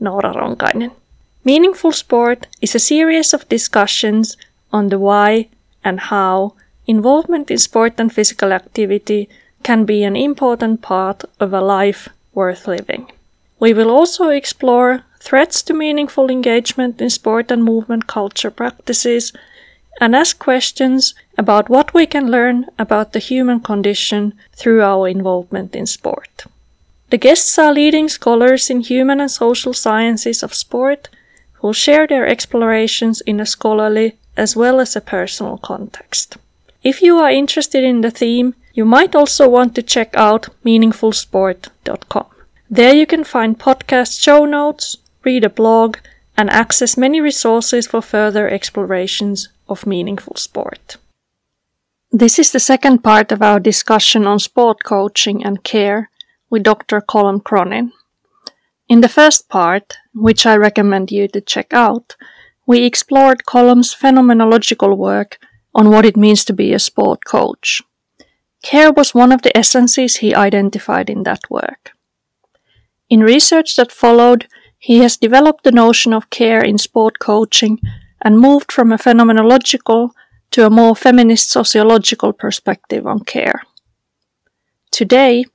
Noora Ronkainen. Meaningful Sport is a series of discussions on the why and how involvement in sport and physical activity can be an important part of a life worth living. We will also explore threats to meaningful engagement in sport and movement culture practices and ask questions about what we can learn about the human condition through our involvement in sport. The guests are leading scholars in human and social sciences of sport who share their explorations in a scholarly as well as a personal context. If you are interested in the theme, you might also want to check out meaningfulsport.com. There you can find podcast show notes, read a blog, and access many resources for further explorations of meaningful sport. This is the second part of our discussion on sport coaching and care with Dr. Colm Cronin. In the first part, which I recommend you to check out, we explored Colm's phenomenological work on what it means to be a sport coach. Care was one of the essences he identified in that work. In research that followed, he has developed the notion of care in sport coaching and moved from a phenomenological to a more feminist sociological perspective on care. Today,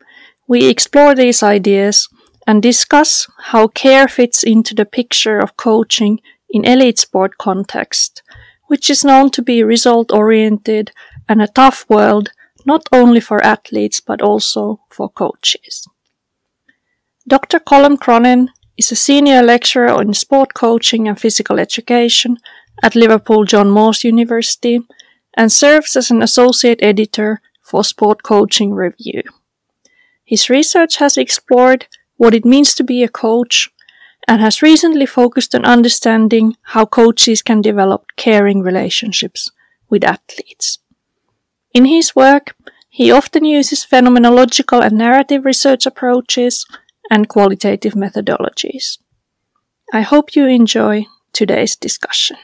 we explore these ideas and discuss how care fits into the picture of coaching in elite sport context, which is known to be result oriented and a tough world not only for athletes but also for coaches. Dr. Colm Cronin is a senior lecturer in sport coaching and physical education at Liverpool John Moores University and serves as an associate editor for Sport Coaching Review. His research has explored what it means to be a coach and has recently focused on understanding how coaches can develop caring relationships with athletes. In his work, he often uses phenomenological and narrative research approaches and qualitative methodologies. I hope you enjoy today's discussion.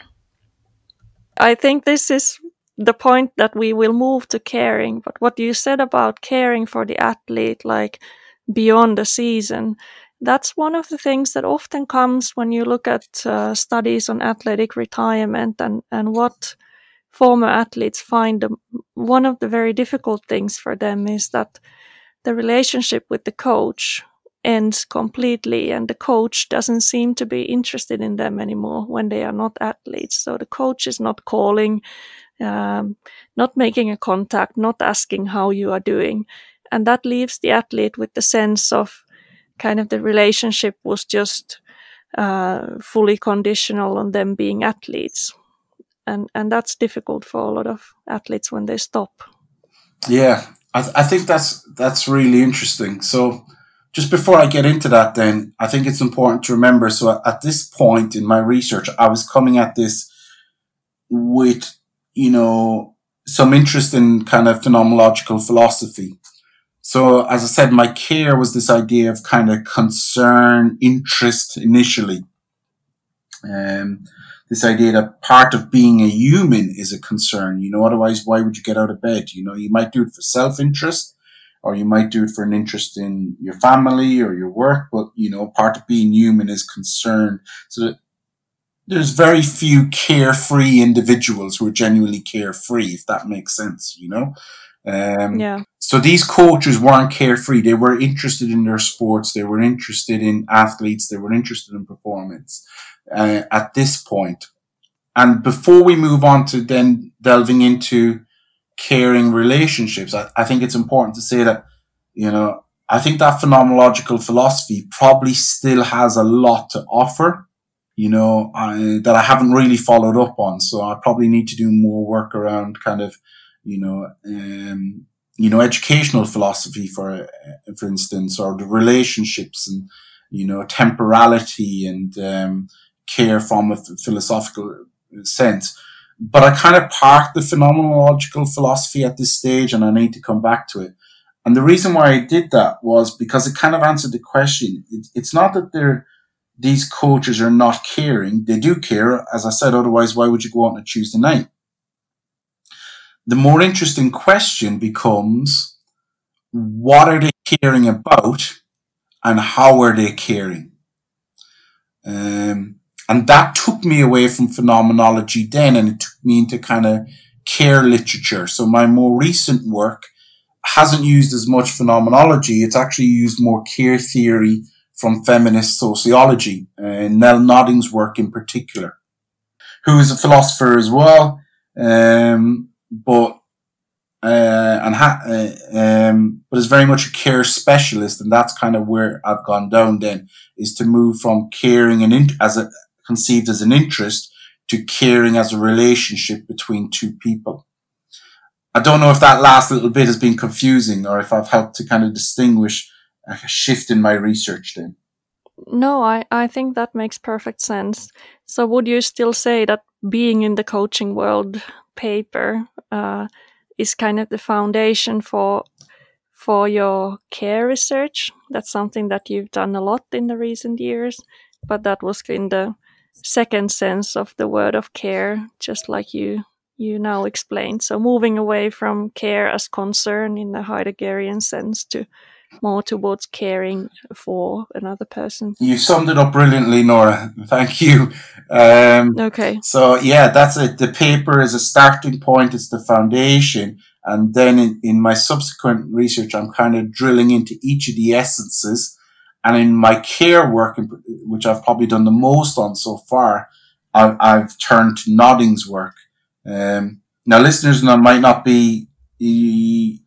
I think this is the point that we will move to caring, but what you said about caring for the athlete, like beyond the season, that's one of the things that often comes when you look at uh, studies on athletic retirement and, and what former athletes find the, one of the very difficult things for them is that the relationship with the coach ends completely and the coach doesn't seem to be interested in them anymore when they are not athletes. So the coach is not calling um, not making a contact not asking how you are doing. And that leaves the athlete with the sense of kind of the relationship was just uh, fully conditional on them being athletes. And and that's difficult for a lot of athletes when they stop. Yeah I, th- I think that's that's really interesting. So just before I get into that, then I think it's important to remember. So at this point in my research, I was coming at this with, you know, some interest in kind of phenomenological philosophy. So as I said, my care was this idea of kind of concern, interest initially. Um, this idea that part of being a human is a concern, you know, otherwise why would you get out of bed? You know, you might do it for self-interest or you might do it for an interest in your family or your work, but you know, part of being human is concern. So there's very few carefree individuals who are genuinely carefree, if that makes sense, you know? Um, yeah. So these coaches weren't carefree. They were interested in their sports. They were interested in athletes. They were interested in performance uh, at this point. And before we move on to then delving into caring relationships. I, I think it's important to say that, you know, I think that phenomenological philosophy probably still has a lot to offer, you know, I, that I haven't really followed up on. So I probably need to do more work around kind of, you know, um, you know, educational philosophy for, uh, for instance, or the relationships and, you know, temporality and um, care from a philosophical sense. But I kind of parked the phenomenological philosophy at this stage and I need to come back to it. And the reason why I did that was because it kind of answered the question. It, it's not that they're, these coaches are not caring. They do care. As I said, otherwise, why would you go on a Tuesday night? The more interesting question becomes, what are they caring about and how are they caring? Um, and that took me away from phenomenology then and it took me into kind of care literature. So my more recent work hasn't used as much phenomenology. It's actually used more care theory from feminist sociology, uh, Nel Noddings' work in particular, who is a philosopher as well, um, but uh, and ha- uh, um, but is very much a care specialist, and that's kind of where I've gone down. Then is to move from caring and in- as a conceived as an interest to caring as a relationship between two people. I don't know if that last little bit has been confusing or if I've helped to kind of distinguish a shift in my research then. No, I, I think that makes perfect sense. So, would you still say that being in the coaching world paper uh, is kind of the foundation for for your care research? That's something that you've done a lot in the recent years, but that was in the second sense of the word of care, just like you you now explained. So moving away from care as concern in the Heideggerian sense to more towards caring for another person. You summed it up brilliantly, Noora. Thank you. Um, okay. So yeah, that's it. The paper is a starting point. It's the foundation. And then in, in my subsequent research, I'm kind of drilling into each of the essences and in my care work, which I've probably done the most on so far, I've, I've turned to Noddings' work. Um, now, listeners might not be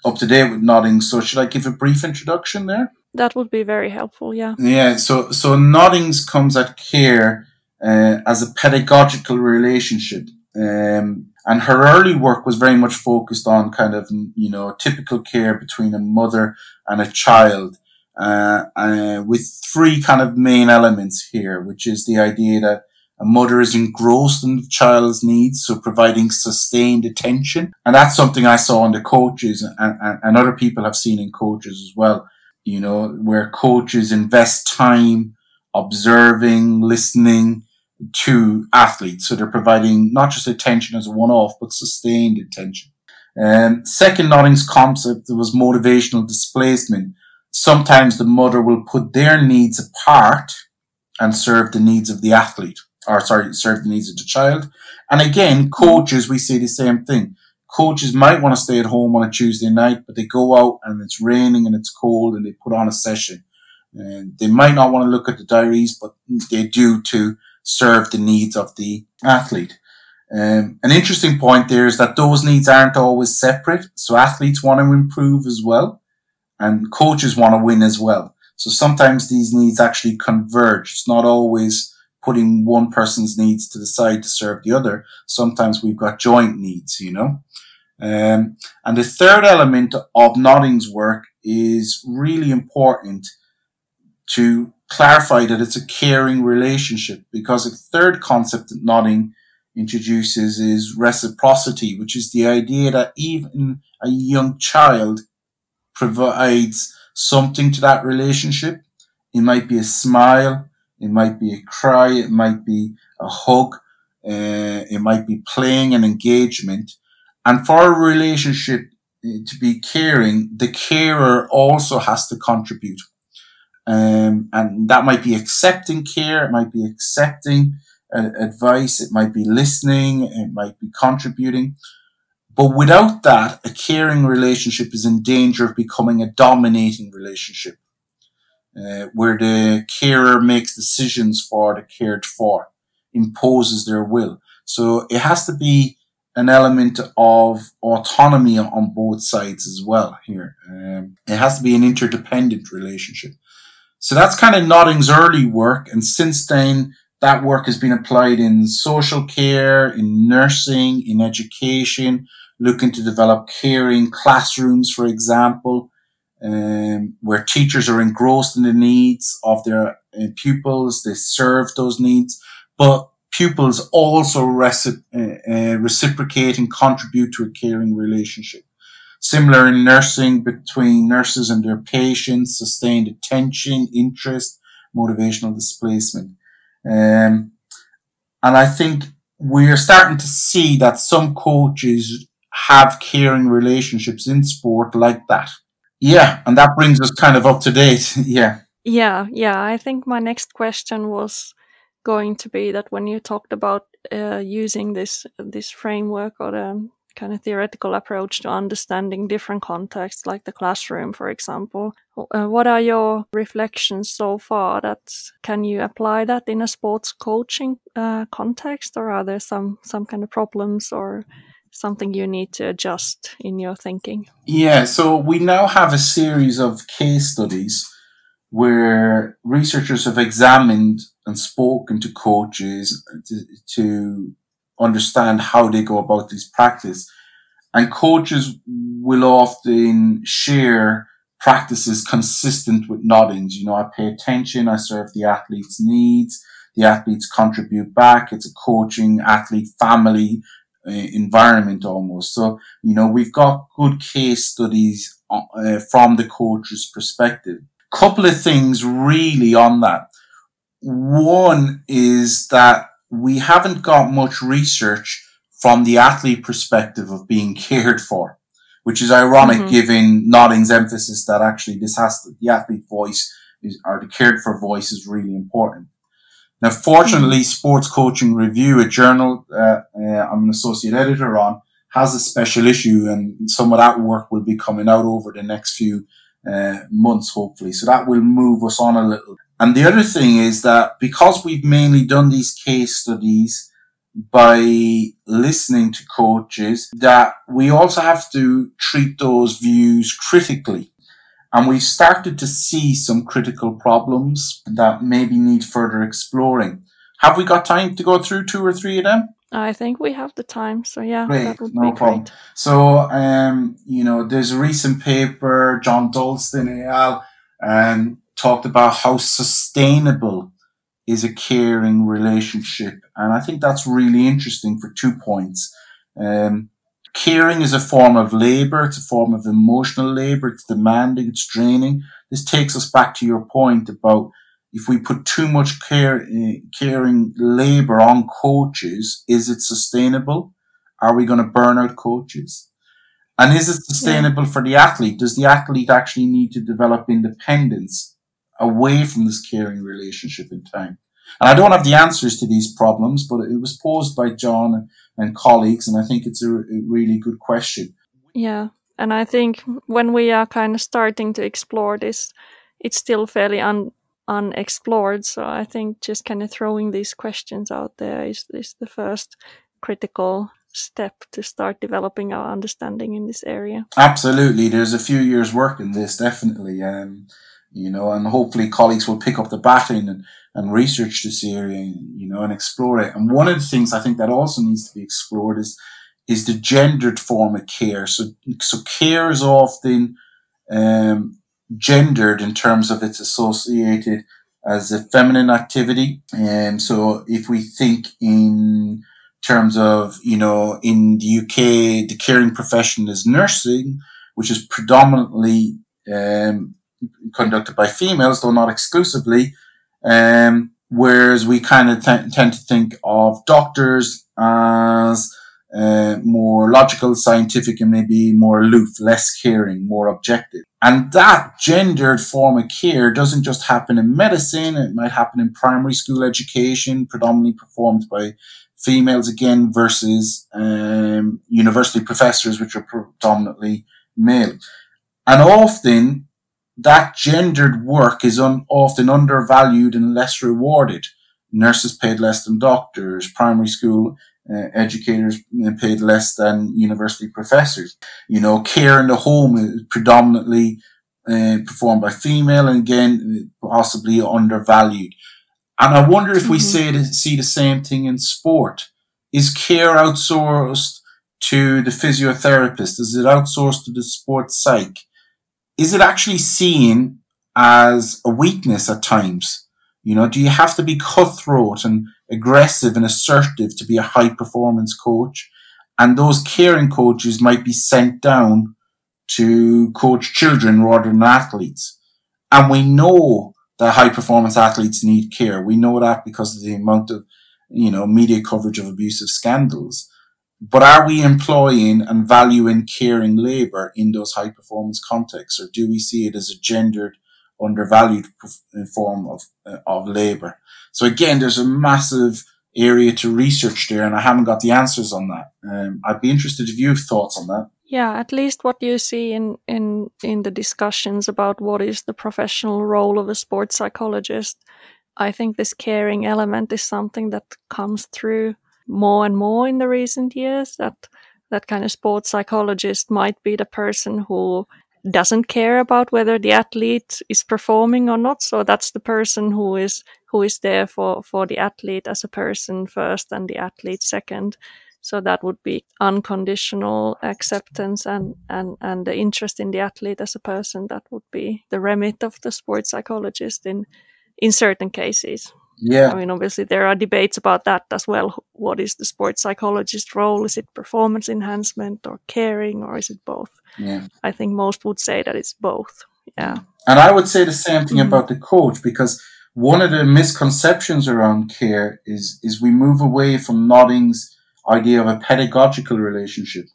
up to date with Noddings, so should I give a brief introduction there? That would be very helpful. Yeah. Yeah. So, so Noddings comes at care uh, as a pedagogical relationship. Um, and her early work was very much focused on kind of, you know, typical care between a mother and a child uh, uh, with three kind of main elements here, which is the idea that a mother is engrossed in the child's needs, so providing sustained attention. And that's something I saw in the coaches and, and, and other people have seen in coaches as well, you know, where coaches invest time observing, listening to athletes. So they're providing not just attention as a one-off, but sustained attention. Um, second Noddings' concept was motivational displacement, sometimes the mother will put their needs apart and serve the needs of the athlete, or sorry, serve the needs of the child. And again, coaches, we say the same thing. Coaches might want to stay at home on a Tuesday night, but they go out and it's raining and it's cold and they put on a session. And they might not want to look at the diaries, but they do to serve the needs of the athlete. Um, an interesting point there is that those needs aren't always separate. So athletes want to improve as well and coaches want to win as well. So sometimes these needs actually converge. It's not always putting one person's needs to the side to serve the other. Sometimes we've got joint needs, you know. Um, and the third element of Noddings' work is really important to clarify that it's a caring relationship because a third concept that Noddings introduces is reciprocity, which is the idea that even a young child provides something to that relationship. It might be a smile. It might be a cry. It might be a hug. Uh, it might be playing and engagement. And for a relationship uh, to be caring, the carer also has to contribute. Um, and that might be accepting care. It might be accepting uh, advice. It might be listening. It might be contributing. But without that, a caring relationship is in danger of becoming a dominating relationship, uh, where the carer makes decisions for the cared for, imposes their will. So it has to be an element of autonomy on both sides as well here. Um, it has to be an interdependent relationship. So that's kind of Noddings' early work. And since then, that work has been applied in social care, in nursing, in education, looking to develop caring classrooms, for example. Um, where teachers are engrossed in the needs of their uh, pupils. They serve those needs, but pupils also uh, uh, reciprocate and contribute to a caring relationship. Similar in nursing between nurses and their patients, sustained attention, interest, motivational displacement. Um, and I think we're starting to see that some coaches have caring relationships in sport like that. Yeah, and that brings us kind of up to date. yeah. Yeah, yeah. I think my next question was going to be that when you talked about uh, using this this framework or the kind of theoretical approach to understanding different contexts, like the classroom, for example. Uh, what are your reflections so far? That can you apply that in a sports coaching uh, context, or are there some some kind of problems or something you need to adjust in your thinking? Yeah, so we now have a series of case studies where researchers have examined and spoken to coaches to, to understand how they go about this practice. And coaches will often share practices consistent with Noddings. You know, I pay attention, I serve the athlete's needs, the athletes contribute back. It's a coaching athlete family environment almost. So, you know, we've got good case studies uh, from the coach's perspective. Couple of things really on that. One is that we haven't got much research from the athlete perspective of being cared for, which is ironic mm-hmm. given Noddings' emphasis that actually this has to, the athlete voice is, or the cared for voice is really important. Now, fortunately. Sports Coaching Review, a journal uh, uh, I'm an associate editor on, has a special issue, and some of that work will be coming out over the next few uh, months, hopefully. So that will move us on a little. And the other thing is that because we've mainly done these case studies by listening to coaches, that we also have to treat those views critically. And we've started to see some critical problems that maybe need further exploring. Have we got time to go through two or three of them? I think we have the time, so yeah, great, no be problem. Great. So, um, you know, there's a recent paper, John Dalston et al., um, talked about how sustainable is a caring relationship, and I think that's really interesting for two points. Um, caring is a form of labor; it's a form of emotional labor. It's demanding, it's draining. This takes us back to your point about if we put too much care, uh, caring labor on coaches, is it sustainable? Are we going to burn out coaches? And is it sustainable yeah. for the athlete? Does the athlete actually need to develop independence away from this caring relationship in time? And I don't have the answers to these problems, but it was posed by John and colleagues, and I think it's a, a really good question. Yeah. And I think when we are kind of starting to explore this, it's still fairly un- unexplored. So I think just kind of throwing these questions out there is, is the first critical step to start developing our understanding in this area. Absolutely. There's a few years work in this, definitely. Um, you know, and hopefully colleagues will pick up the baton and, and research this area, you know, and explore it. And one of the things I think that also needs to be explored is, is the gendered form of care. So, so care is often, um, gendered in terms of it's associated as a feminine activity. And so if we think in terms of, you know, in the UK, the caring profession is nursing, which is predominantly um, conducted by females, though not exclusively. Um, whereas we kind of t- tend to think of doctors as uh, more logical, scientific, and maybe more aloof, less caring, more objective. And that gendered form of care doesn't just happen in medicine. It might happen in primary school education, predominantly performed by females again versus um, university professors, which are predominantly male. And often that gendered work is un- often undervalued and less rewarded. Nurses paid less than doctors, primary school uh, educators paid less than university professors. You know, care in the home is predominantly uh, performed by female and again, possibly undervalued. And I wonder if we mm-hmm. say see the same thing in sport. Is care outsourced to the physiotherapist? Is it outsourced to the sports psych? Is it actually seen as a weakness at times? You know, do you have to be cutthroat and aggressive and assertive to be a high performance coach? And those caring coaches might be sent down to coach children rather than athletes. And we know that high performance athletes need care. We know that because of the amount of, you know, media coverage of abusive scandals. But are we employing and valuing caring labor in those high performance contexts, or do we see it as a gendered, undervalued form of uh, of labor? So again, there's a massive area to research there, and I haven't got the answers on that. Um, I'd be interested if you have thoughts on that. Yeah, at least what you see in in in the discussions about what is the professional role of a sports psychologist, I think this caring element is something that comes through more and more in the recent years that that kind of sports psychologist might be the person who doesn't care about whether the athlete is performing or not. So that's the person who is who is there for for the athlete as a person first and the athlete second. So that would be unconditional acceptance and and and the interest in the athlete as a person that would be the remit of the sports psychologist in in certain cases yeah. I mean, obviously, there are debates about that as well. What is the sports psychologist role? Is it performance enhancement or caring, or is it both? Yeah. I think most would say that it's both. Yeah. And I would say the same thing mm-hmm. about the coach because one of the misconceptions around care is is we move away from Noddings' idea of a pedagogical relationship.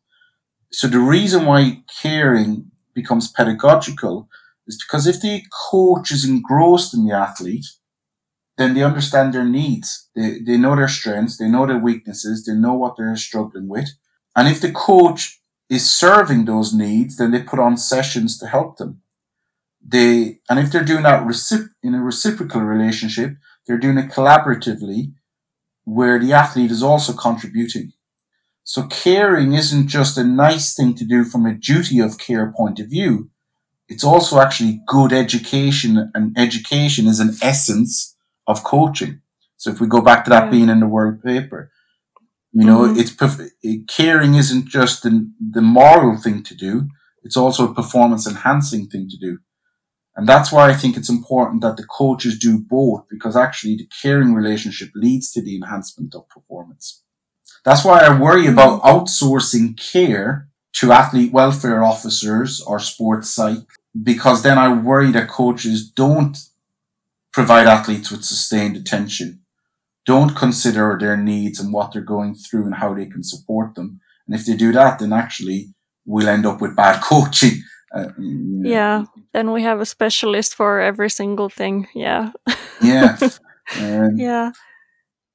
So the reason why caring becomes pedagogical is because if the coach is engrossed in the athlete, then they understand their needs. They, they know their strengths, they know their weaknesses, they know what they're struggling with. And if the coach is serving those needs, then they put on sessions to help them. They, and if they're doing that in a reciprocal relationship, they're doing it collaboratively where the athlete is also contributing. So caring isn't just a nice thing to do from a duty of care point of view. It's also actually good education and education is an essence of coaching. So if we go back to that yeah. being in the world paper, you know, mm-hmm. it's caring isn't just the, the moral thing to do. It's also a performance enhancing thing to do. And that's why I think it's important that the coaches do both because actually the caring relationship leads to the enhancement of performance. That's why I worry mm-hmm. about outsourcing care to athlete welfare officers or sports psych because then I worry that coaches don't provide athletes with sustained attention. Don't consider their needs and what they're going through and how they can support them. And if they do that, then actually we'll end up with bad coaching. Uh, Yeah. Then we have a specialist for every single thing. Yeah. yeah. Um, yeah.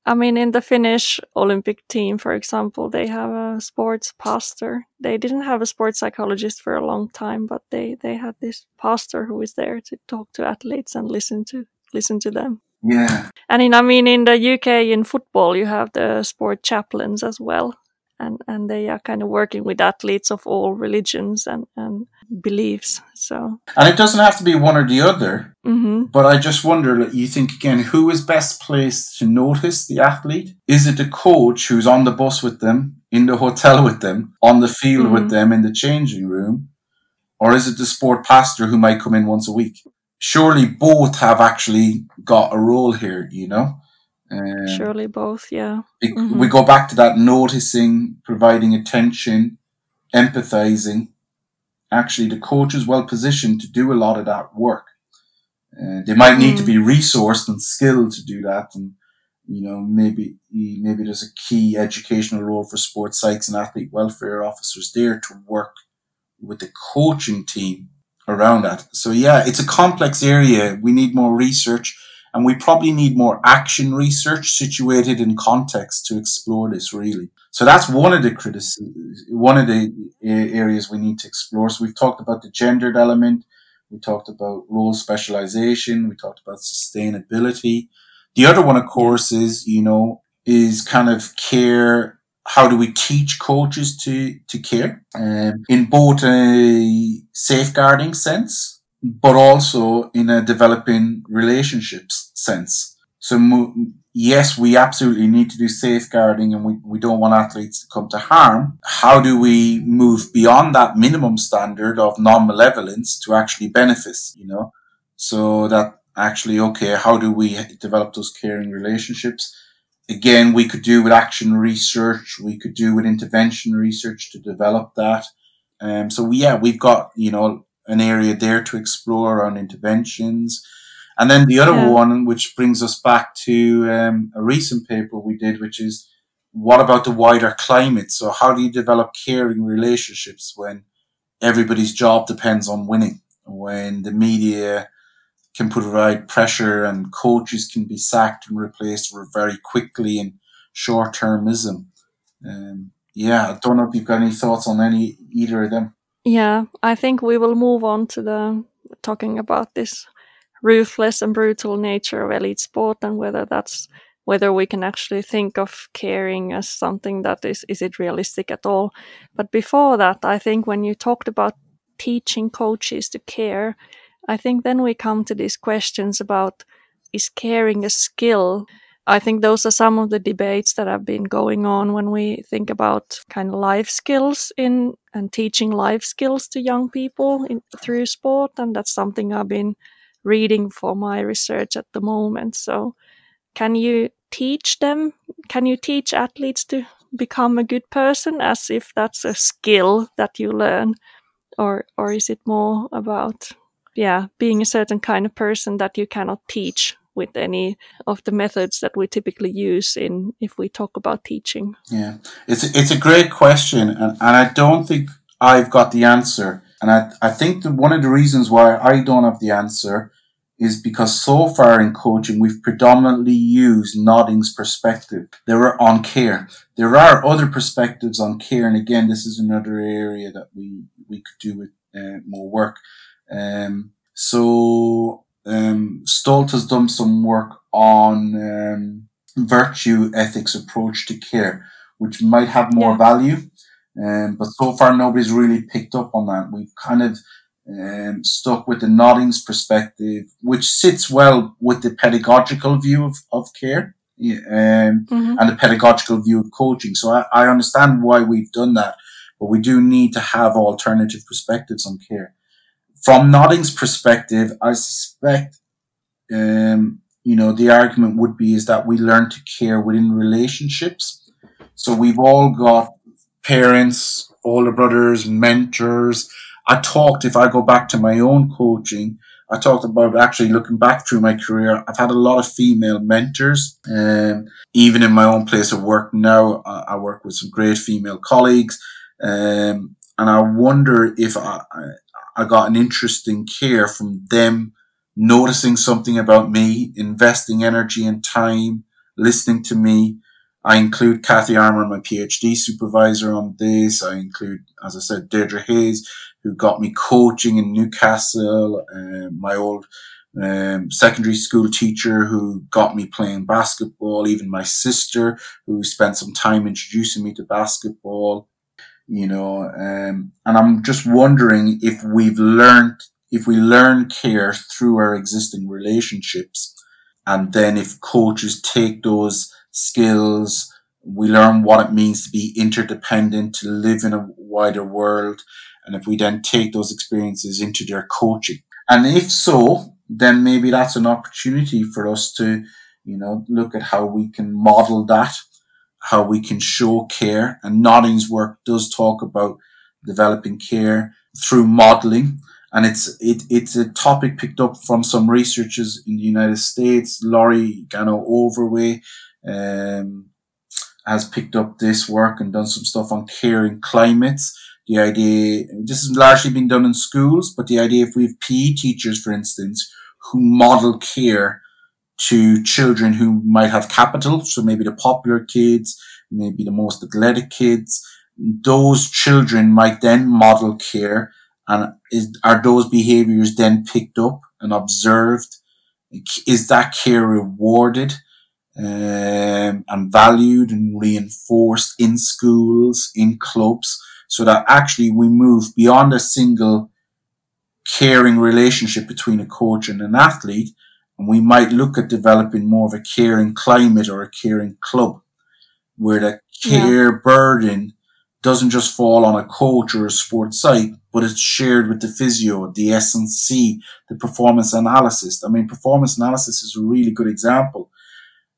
I mean, in the Finnish Olympic team, for example, they have a sports pastor. They didn't have a sports psychologist for a long time, but they, they had this pastor who is there to talk to athletes and listen to listen to them. Yeah. And in, I mean, in the UK in football, you have the sport chaplains as well. And, and they are kind of working with athletes of all religions and, and beliefs. So, and it doesn't have to be one or the other. Mm-hmm. But I just wonder, you think again, who is best placed to notice the athlete? Is it the coach who's on the bus with them, in the hotel with them, on the field mm-hmm. with them, in the changing room? Or is it the sport pastor who might come in once a week? Surely both have actually got a role here, you know? Um, surely both, yeah. It, mm-hmm. We go back to that noticing, providing attention, empathizing. Actually, the coach is well positioned to do a lot of that work. Uh, they might need mm. to be resourced and skilled to do that. And, you know, maybe, maybe there's a key educational role for sports psychs and athlete welfare officers there to work with the coaching team around that. So yeah, it's a complex area. We need more research and we probably need more action research situated in context to explore this really. So that's one of the criticisms, one of the areas we need to explore. So we've talked about the gendered element. We talked about role specialization. We talked about sustainability. The other one, of course, is, you know, is kind of care how do we teach coaches to, to care um, in both a safeguarding sense, but also in a developing relationships sense. So yes, we absolutely need to do safeguarding and we, we don't want athletes to come to harm. How do we move beyond that minimum standard of non-malevolence to actually benefits, you know? So that actually, okay, how do we develop those caring relationships? Again, we could do with action research. We could do with intervention research to develop that. Um, so yeah, we've got, you know, an area there to explore on interventions and then the other yeah. one, which brings us back to um, a recent paper we did, which is what about the wider climate? So how do you develop caring relationships when everybody's job depends on winning? When the media can provide pressure and coaches can be sacked and replaced very quickly and short termism. Um, yeah, I don't know if you've got any thoughts on any either of them. Yeah, I think we will move on to the talking about this ruthless and brutal nature of elite sport and whether that's whether we can actually think of caring as something that is is it realistic at all but before that i think when you talked about teaching coaches to care i think then we come to these questions about is caring a skill i think those are some of the debates that have been going on when we think about kind of life skills in and teaching life skills to young people in, through sport and that's something i've been reading for my research at the moment. So, can you teach them? Can you teach athletes to become a good person as if that's a skill that you learn? Or, or is it more about, yeah, being a certain kind of person that you cannot teach with any of the methods that we typically use in if we talk about teaching? Yeah, it's it's a great question, and, and I don't think I've got the answer. And I, I think that one of the reasons why I don't have the answer is because so far in coaching, we've predominantly used Noddings' perspective. There are on care. There are other perspectives on care. And again, this is another area that we, we could do with uh, more work. Um, so, um, Stolt has done some work on, um, virtue ethics approach to care, which might have more yeah. value. Um, but so far nobody's really picked up on that. We've kind of um, stuck with the Noddings perspective, which sits well with the pedagogical view of, of care um, mm-hmm. and the pedagogical view of coaching. So I, I understand why we've done that, but we do need to have alternative perspectives on care. From Noddings perspective, I suspect, um, you know, the argument would be is that we learn to care within relationships. So we've all got parents, older brothers, mentors, I talked, if I go back to my own coaching, I talked about actually looking back through my career. I've had a lot of female mentors. Um, even in my own place of work now, I, I work with some great female colleagues. Um, and I wonder if I, I got an interesting care from them noticing something about me, investing energy and time, listening to me. I include Kathy Armour, my PhD supervisor on this. I include, as I said, Deirdre Hayes, who got me coaching in Newcastle, uh, my old um, secondary school teacher who got me playing basketball, even my sister who spent some time introducing me to basketball, you know, um, and I'm just wondering if we've learned, if we learn care through our existing relationships, and then if coaches take those skills, we learn what it means to be interdependent, to live in a wider world, and if we then take those experiences into their coaching. And if so, then maybe that's an opportunity for us to, you know, look at how we can model that, how we can show care. And Noddings' work does talk about developing care through modeling. And it's, it, it's a topic picked up from some researchers in the United States. Lori Gano-Overway, um, has picked up this work and done some stuff on care caring climates the idea, this has largely been done in schools, but the idea if we have PE teachers, for instance, who model care to children who might have capital, so maybe the popular kids, maybe the most athletic kids, those children might then model care and is, are those behaviors then picked up and observed? Is that care rewarded? Um, and valued and reinforced in schools, in clubs so that actually we move beyond a single caring relationship between a coach and an athlete And we might look at developing more of a caring climate or a caring club where the care yeah. burden doesn't just fall on a coach or a sports psych, but it's shared with the physio, the S&C, the performance analysis. I mean, performance analysis is a really good example.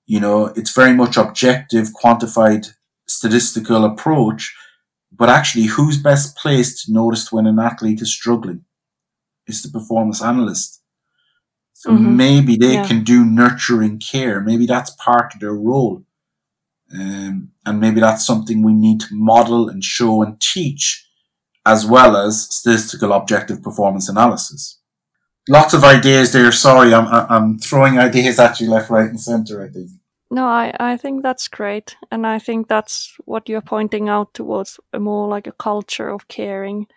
You know, it's very much objective, quantified, statistical approach, but actually who's best placed to notice when an athlete is struggling? Is the performance analyst. So mm-hmm. maybe they yeah. can do nurturing care. Maybe that's part of their role. Um, and maybe that's something we need to model and show and teach as well as statistical objective performance analysis. Lots of ideas there. Sorry, I'm, I'm throwing ideas at you left, right and center, I think. No, I, I think that's great. And I think that's what you're pointing out towards a more like a culture of caring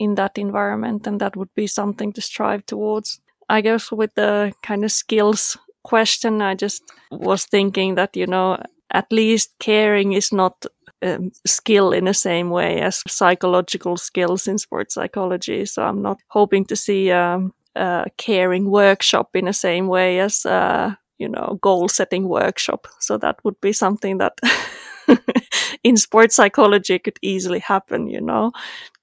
in that environment. And that would be something to strive towards. I guess with the kind of skills question, I just was thinking that, you know, at least caring is not a skill in the same way as psychological skills in sports psychology. So I'm not hoping to see um, a caring workshop in the same way as a, you know, goal setting workshop. So that would be something that in sports psychology could easily happen, you know.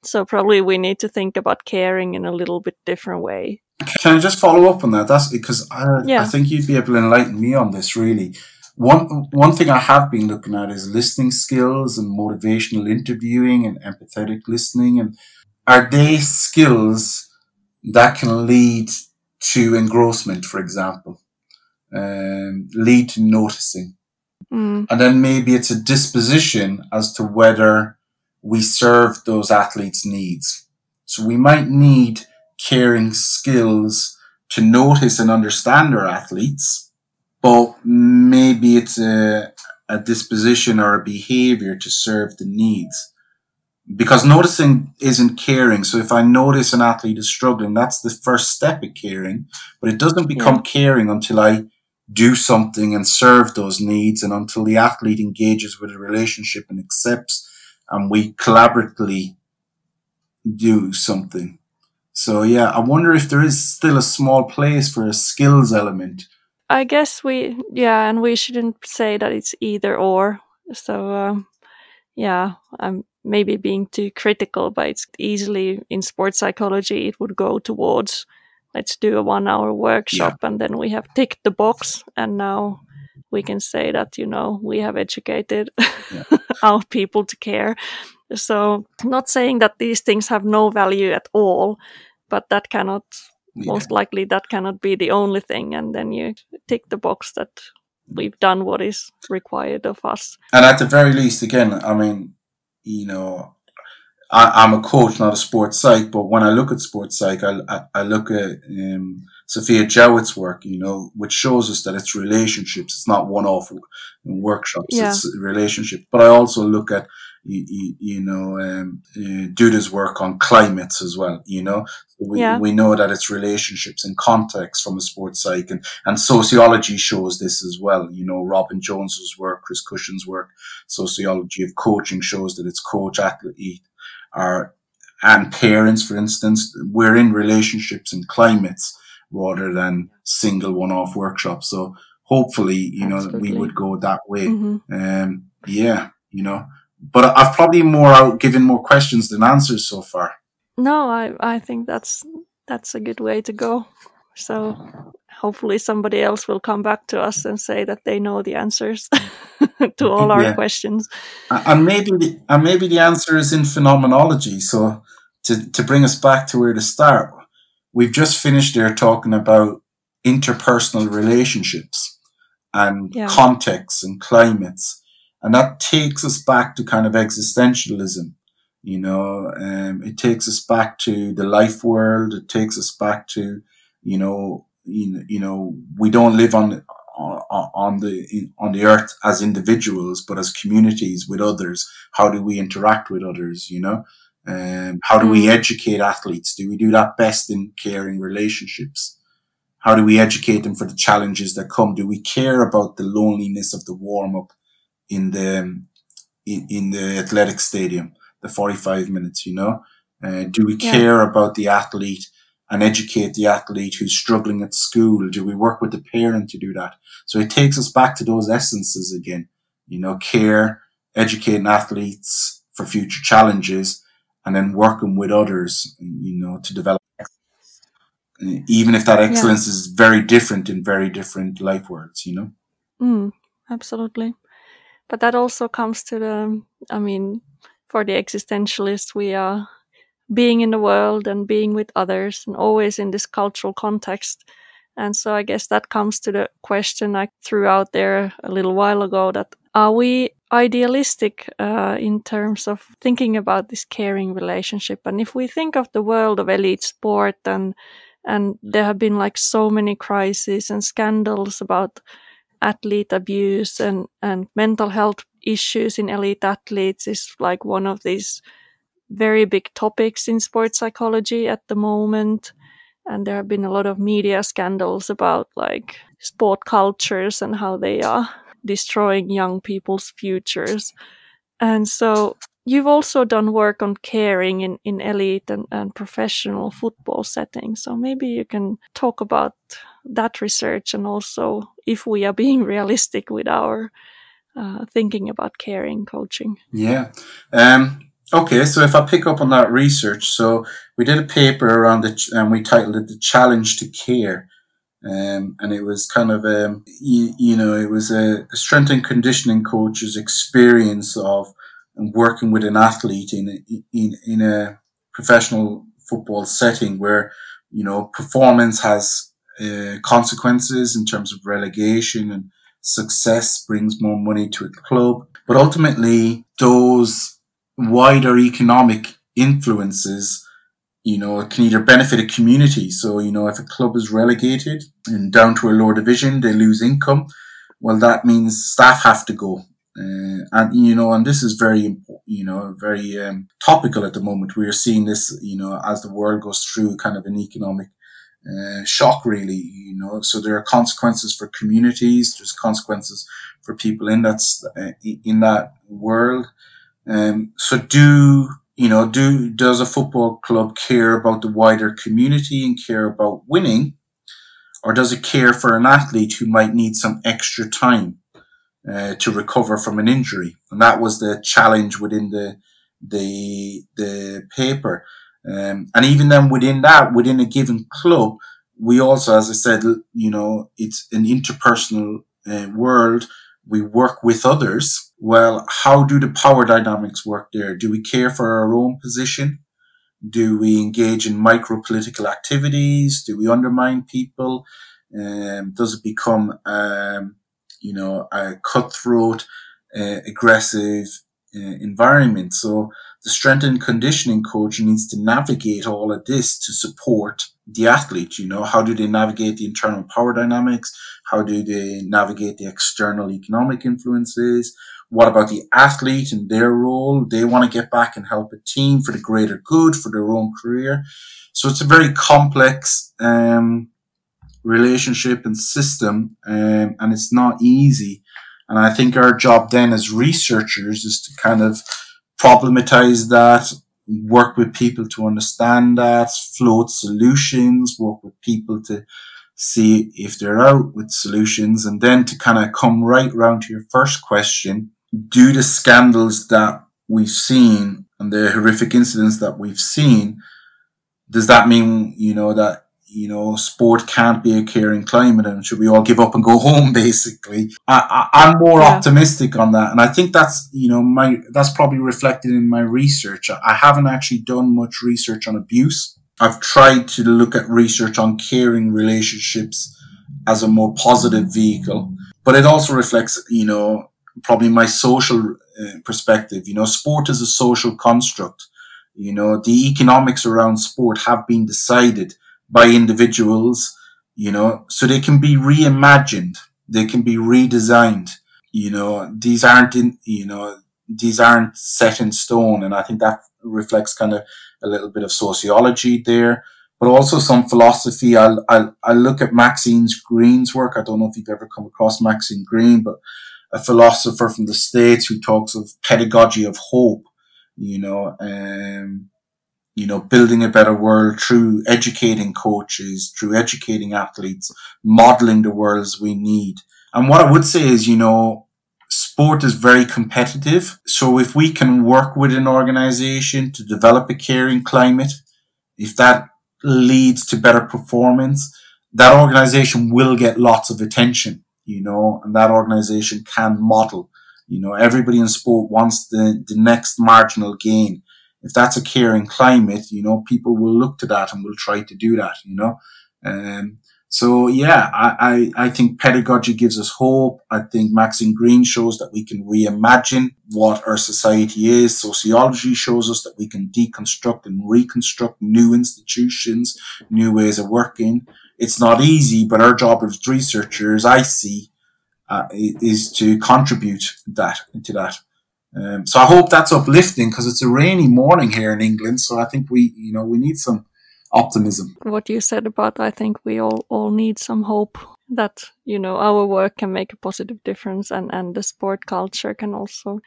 So probably we need to think about caring in a little bit different way. Can I just follow up on that? That's because I, yeah. I think you'd be able to enlighten me on this really. One one thing I have been looking at is listening skills and motivational interviewing and empathetic listening and are they skills that can lead to engrossment, for example, um, lead to noticing. Mm. And then maybe it's a disposition as to whether we serve those athletes' needs. So we might need caring skills to notice and understand our athletes but maybe it's a, a disposition or a behavior to serve the needs. Because noticing isn't caring. So if I notice an athlete is struggling, that's the first step of caring, but it doesn't become yeah. caring until I do something and serve those needs and until the athlete engages with a relationship and accepts and we collaboratively do something. So yeah, I wonder if there is still a small place for a skills element I guess we, yeah, and we shouldn't say that it's either or. So, um, yeah, I'm maybe being too critical, but it's easily in sports psychology, it would go towards let's do a one hour workshop yeah. and then we have ticked the box and now we can say that, you know, we have educated yeah. our people to care. So, not saying that these things have no value at all, but that cannot yeah. most likely that cannot be the only thing and then you tick the box that we've done what is required of us and at the very least again i mean you know I, am a coach not a sports psych but when i look at sports psych i, I, I look at um, sophia jowett's work you know which shows us that it's relationships it's not one-off workshops yeah. it's relationships. but i also look at you, you, you know, um, uh, Duda's work on climates as well, you know. We, yeah. we know that it's relationships and context from a sports psych and, and sociology shows this as well. You know, Robyn Jones's work, Chris Cushion's work, sociology of coaching shows that it's coach, athlete, and parents, for instance, we're in relationships and climates rather than single one-off workshops. So hopefully, you Absolutely. know, we would go that way. Mm-hmm. Um, yeah, you know, but I've probably more out given more questions than answers so far. No, I I think that's that's a good way to go. So hopefully somebody else will come back to us and say that they know the answers to all our yeah. questions. And maybe the, and maybe the answer is in phenomenology. So to to bring us back to where to start, we've just finished there talking about interpersonal relationships and yeah. contexts and climates and that takes us back to kind of existentialism. You know, um, it takes us back to the life world. It takes us back to, you know, you, you know, we don't live on, on the, on the earth as individuals, but as communities with others. How do we interact with others? You know, um, how do we mm. educate athletes? Do we do that best in caring relationships? How do we educate them for the challenges that come? Do we care about the loneliness of the warm up? in the in, in the athletic stadium, the 45 minutes, you know? Uh, do we care yeah. about the athlete and educate the athlete who's struggling at school? Do we work with the parent to do that? So it takes us back to those essences again, you know, care, educating athletes for future challenges, and then working with others, you know, to develop even if that excellence yeah. is very different in very different life worlds, you know? Mm, absolutely. But that also comes to the, I mean, for the existentialist, we are being in the world and being with others and always in this cultural context. And so I guess that comes to the question I threw out there a little while ago that are we idealistic uh, in terms of thinking about this caring relationship? And if we think of the world of elite sport and and there have been like so many crises and scandals about athlete abuse and, and mental health issues in elite athletes is like one of these very big topics in sports psychology at the moment. And there have been a lot of media scandals about like sport cultures and how they are destroying young people's futures. And so you've also done work on caring in, in elite and, and professional football settings. So maybe you can talk about that research and also if we are being realistic with our uh, thinking about caring coaching. Yeah. Um, okay. So if I pick up on that research, so we did a paper around it and we titled it The Challenge to Care. Um, and it was kind of a, um, you, you know, it was a, a strength and conditioning coach's experience of working with an athlete in in in a professional football setting where you know performance has uh, consequences in terms of relegation and success brings more money to a club but ultimately those wider economic influences you know can either benefit a community so you know if a club is relegated and down to a lower division they lose income well that means staff have to go uh, and you know, and this is very, you know, very um, topical at the moment. We are seeing this, you know, as the world goes through kind of an economic uh, shock, really. You know, so there are consequences for communities. There's consequences for people in that uh, in that world. Um, so do you know? Do does a football club care about the wider community and care about winning, or does it care for an athlete who might need some extra time? uh, to recover from an injury, and that was the challenge within the the the paper. Um, and even then, within that, within a given club, we also, as I said, you know, it's an interpersonal uh, world. We work with others. Well, how do the power dynamics work there? Do we care for our own position? Do we engage in micro political activities? Do we undermine people? Um, does it become um, you know, a cutthroat, uh, aggressive environment. So the strength and conditioning coach needs to navigate all of this to support the athlete. You know, how do they navigate the internal power dynamics? How do they navigate the external economic influences? What about the athlete and their role? They want to get back and help a team for the greater good, for their own career. So it's a very complex, um, relationship and system, um, and it's not easy. And I think our job then as researchers is to kind of problematize that, work with people to understand that, float solutions, work with people to see if they're out with solutions, and then to kind of come right round to your first question. Do the scandals that we've seen and the horrific incidents that we've seen, does that mean, you know, that you know, sport can't be a caring climate and should we all give up and go home, basically. I, am more yeah. optimistic on that. And I think that's, you know, my, that's probably reflected in my research. I haven't actually done much research on abuse. I've tried to look at research on caring relationships as a more positive vehicle, but it also reflects, you know, probably my social uh, perspective. You know, sport is a social construct. You know, the economics around sport have been decided by individuals, you know, so they can be reimagined. They can be redesigned. You know, these aren't in, you know, these aren't set in stone. And I think that reflects kind of a little bit of sociology there, but also some philosophy. I'll, I'll, I'll look at Maxine Greene's work. I don't know if you've ever come across Maxine Greene, but a philosopher from the States who talks of pedagogy of hope, you know, um, you know, building a better world through educating coaches, through educating athletes, modeling the worlds we need. And what I would say is, you know, sport is very competitive. So if we can work with an organization to develop a caring climate, if that leads to better performance, that organization will get lots of attention, you know, and that organization can model. You know, everybody in sport wants the, the next marginal gain. If that's a caring climate, you know, people will look to that and will try to do that, you know. Um, so yeah, I, I, I, think pedagogy gives us hope. I think Maxine Greene shows that we can reimagine what our society is. Sociology shows us that we can deconstruct and reconstruct new institutions, new ways of working. It's not easy, but our job as researchers, I see, uh, is to contribute that to that. Um, so I hope that's uplifting because it's a rainy morning here in England. So I think we, you know, we need some optimism. What you said about, I think we all all need some hope that you know our work can make a positive difference, and and the sport culture can also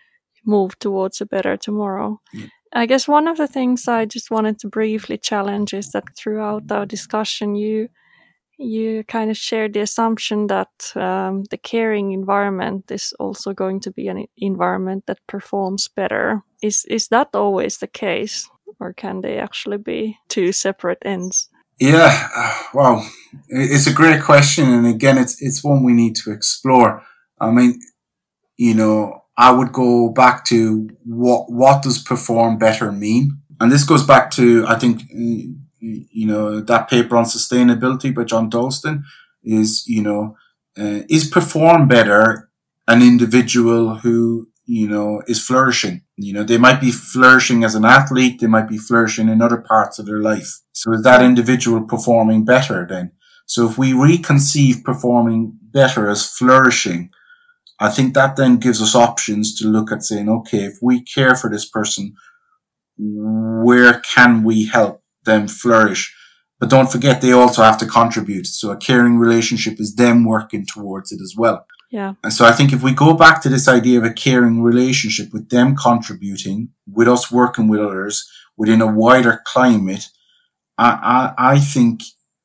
move towards a better tomorrow. Yeah. I guess one of the things I just wanted to briefly challenge is that throughout our discussion, you you kind of shared the assumption that um, the caring environment is also going to be an environment that performs better. Is is that always the case, or can they actually be two separate ends? Yeah, well, it's a great question, and again, it's it's one we need to explore. I mean, you know, I would go back to what what does perform better mean, and this goes back to I think you know, that paper on sustainability by John Dohlsten is, you know, uh, is perform better an individual who, you know, is flourishing. You know, they might be flourishing as an athlete, they might be flourishing in other parts of their life. So is that individual performing better then? So if we reconceive performing better as flourishing, I think that then gives us options to look at saying, okay, if we care for this person, where can we help? Them flourish. But don't forget, they also have to contribute. So a caring relationship is them working towards it as well. Yeah. And so I think if we go back to this idea of a caring relationship with them contributing, with us working with others within a wider climate, I, I, I think,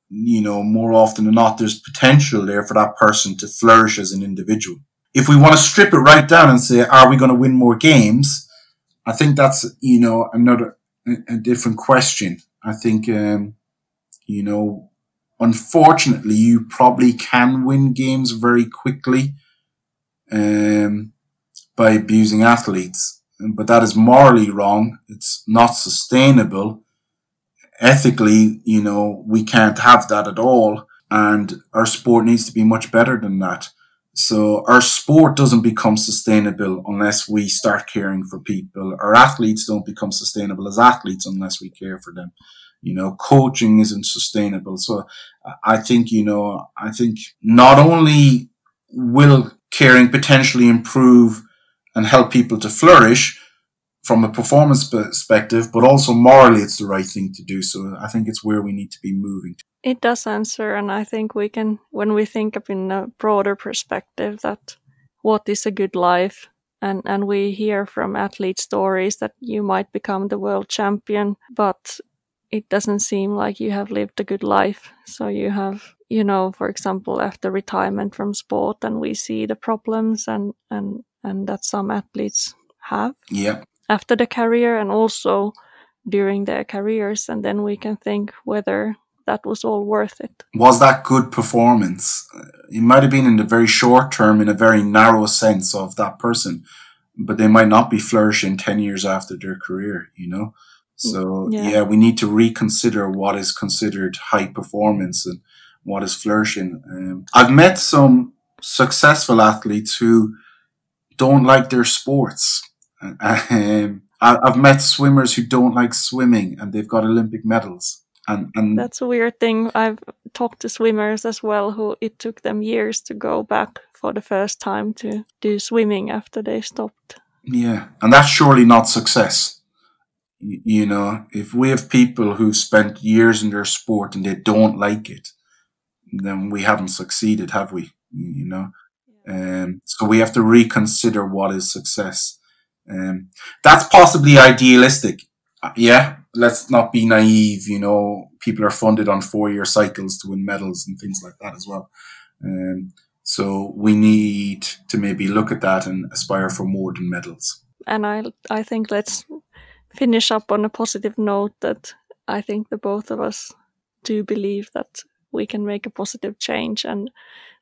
you know, more often than not, there's potential there for that person to flourish as an individual. If we want to strip it right down and say, are we going to win more games? I think that's, you know, another, a different question. I think, um, you know, unfortunately, you probably can win games very quickly um, by abusing athletes, but that is morally wrong. It's not sustainable. Ethically, you know, we can't have that at all. And our sport needs to be much better than that. So our sport doesn't become sustainable unless we start caring for people. Our athletes don't become sustainable as athletes unless we care for them. You know, coaching isn't sustainable. So I think, you know, I think not only will caring potentially improve and help people to flourish from a performance perspective, but also morally it's the right thing to do. So I think it's where we need to be moving to. It does answer, and I think we can, when we think of in a broader perspective, that what is a good life, and and we hear from athlete stories that you might become the world champion, but it doesn't seem like you have lived a good life. So you have, you know, for example, after retirement from sport, and we see the problems and and and that some athletes have. Yeah. After the career, and also during their careers, and then we can think whether that was all worth it. Was that good performance? It might have been in the very short term, in a very narrow sense of that person, but they might not be flourishing 10 years after their career, you know? So, yeah. yeah. we need to reconsider what is considered high performance and what is flourishing. Um, I've met some successful athletes who don't like their sports. Um, I've met swimmers who don't like swimming and they've got Olympic medals. And, and that's a weird thing. I've talked to swimmers as well who it took them years to go back for the first time to do swimming after they stopped. Yeah, and that's surely not success. You know, if we have people who've spent years in their sport and they don't like it, then we haven't succeeded, have we? You know, um, so we have to reconsider what is success. Um, that's possibly idealistic, uh, yeah, let's not be naive. You know, people are funded on four year cycles to win medals and things like that as well. Um, so we need to maybe look at that and aspire for more than medals. And I, I think let's finish up on a positive note that I think the both of us do believe that we can make a positive change and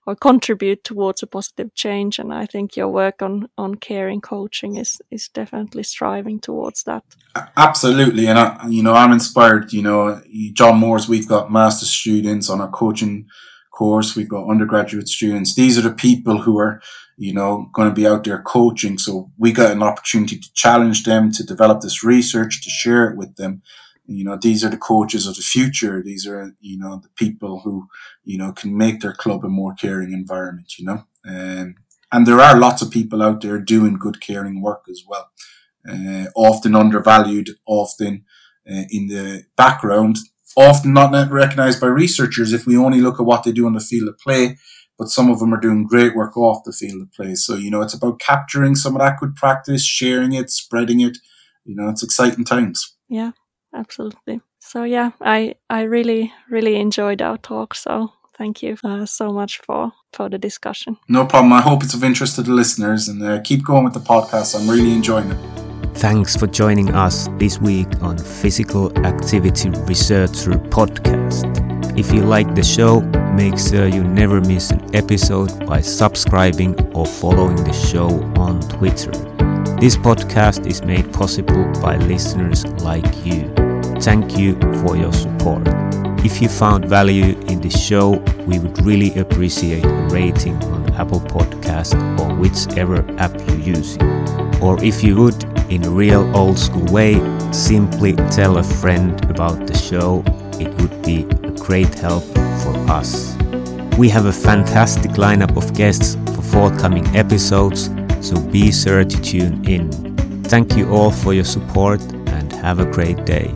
or contribute towards a positive change. And I think your work on on caring coaching is is definitely striving towards that. Absolutely, and I, you know I'm inspired. You know, John Moores, we've got master students on our coaching course. We've got undergraduate students. These are the people who are, you know, going to be out there coaching. So we got an opportunity to challenge them, to develop this research, to share it with them. You know, these are the coaches of the future. These are, you know, the people who, you know, can make their club a more caring environment, you know. Um, and there are lots of people out there doing good caring work as well. Uh, often undervalued, often uh, in the background often not recognized by researchers if we only look at what they do on the field of play, but some of them are doing great work off the field of play. So, you know, it's about capturing some of that good practice, sharing it, spreading it. You know, it's exciting times. Yeah, absolutely. So, yeah, I, I really, really enjoyed our talk. So, thank you uh, so much for, for the discussion. No problem. I hope it's of interest to the listeners and uh, keep going with the podcast. I'm really enjoying it. Thanks for joining us this week on Physical Activity Researcher Podcast. If you like the show, make sure you never miss an episode by subscribing or following the show on Twitter. This podcast is made possible by listeners like you. Thank you for your support. If you found value in the show, we would really appreciate a rating on Apple Podcast or whichever app you're using. Or if you would, in a real old school way, simply tell a friend about the show. It would be a great help for us. We have a fantastic lineup of guests for forthcoming episodes, so be sure to tune in. Thank you all for your support and have a great day.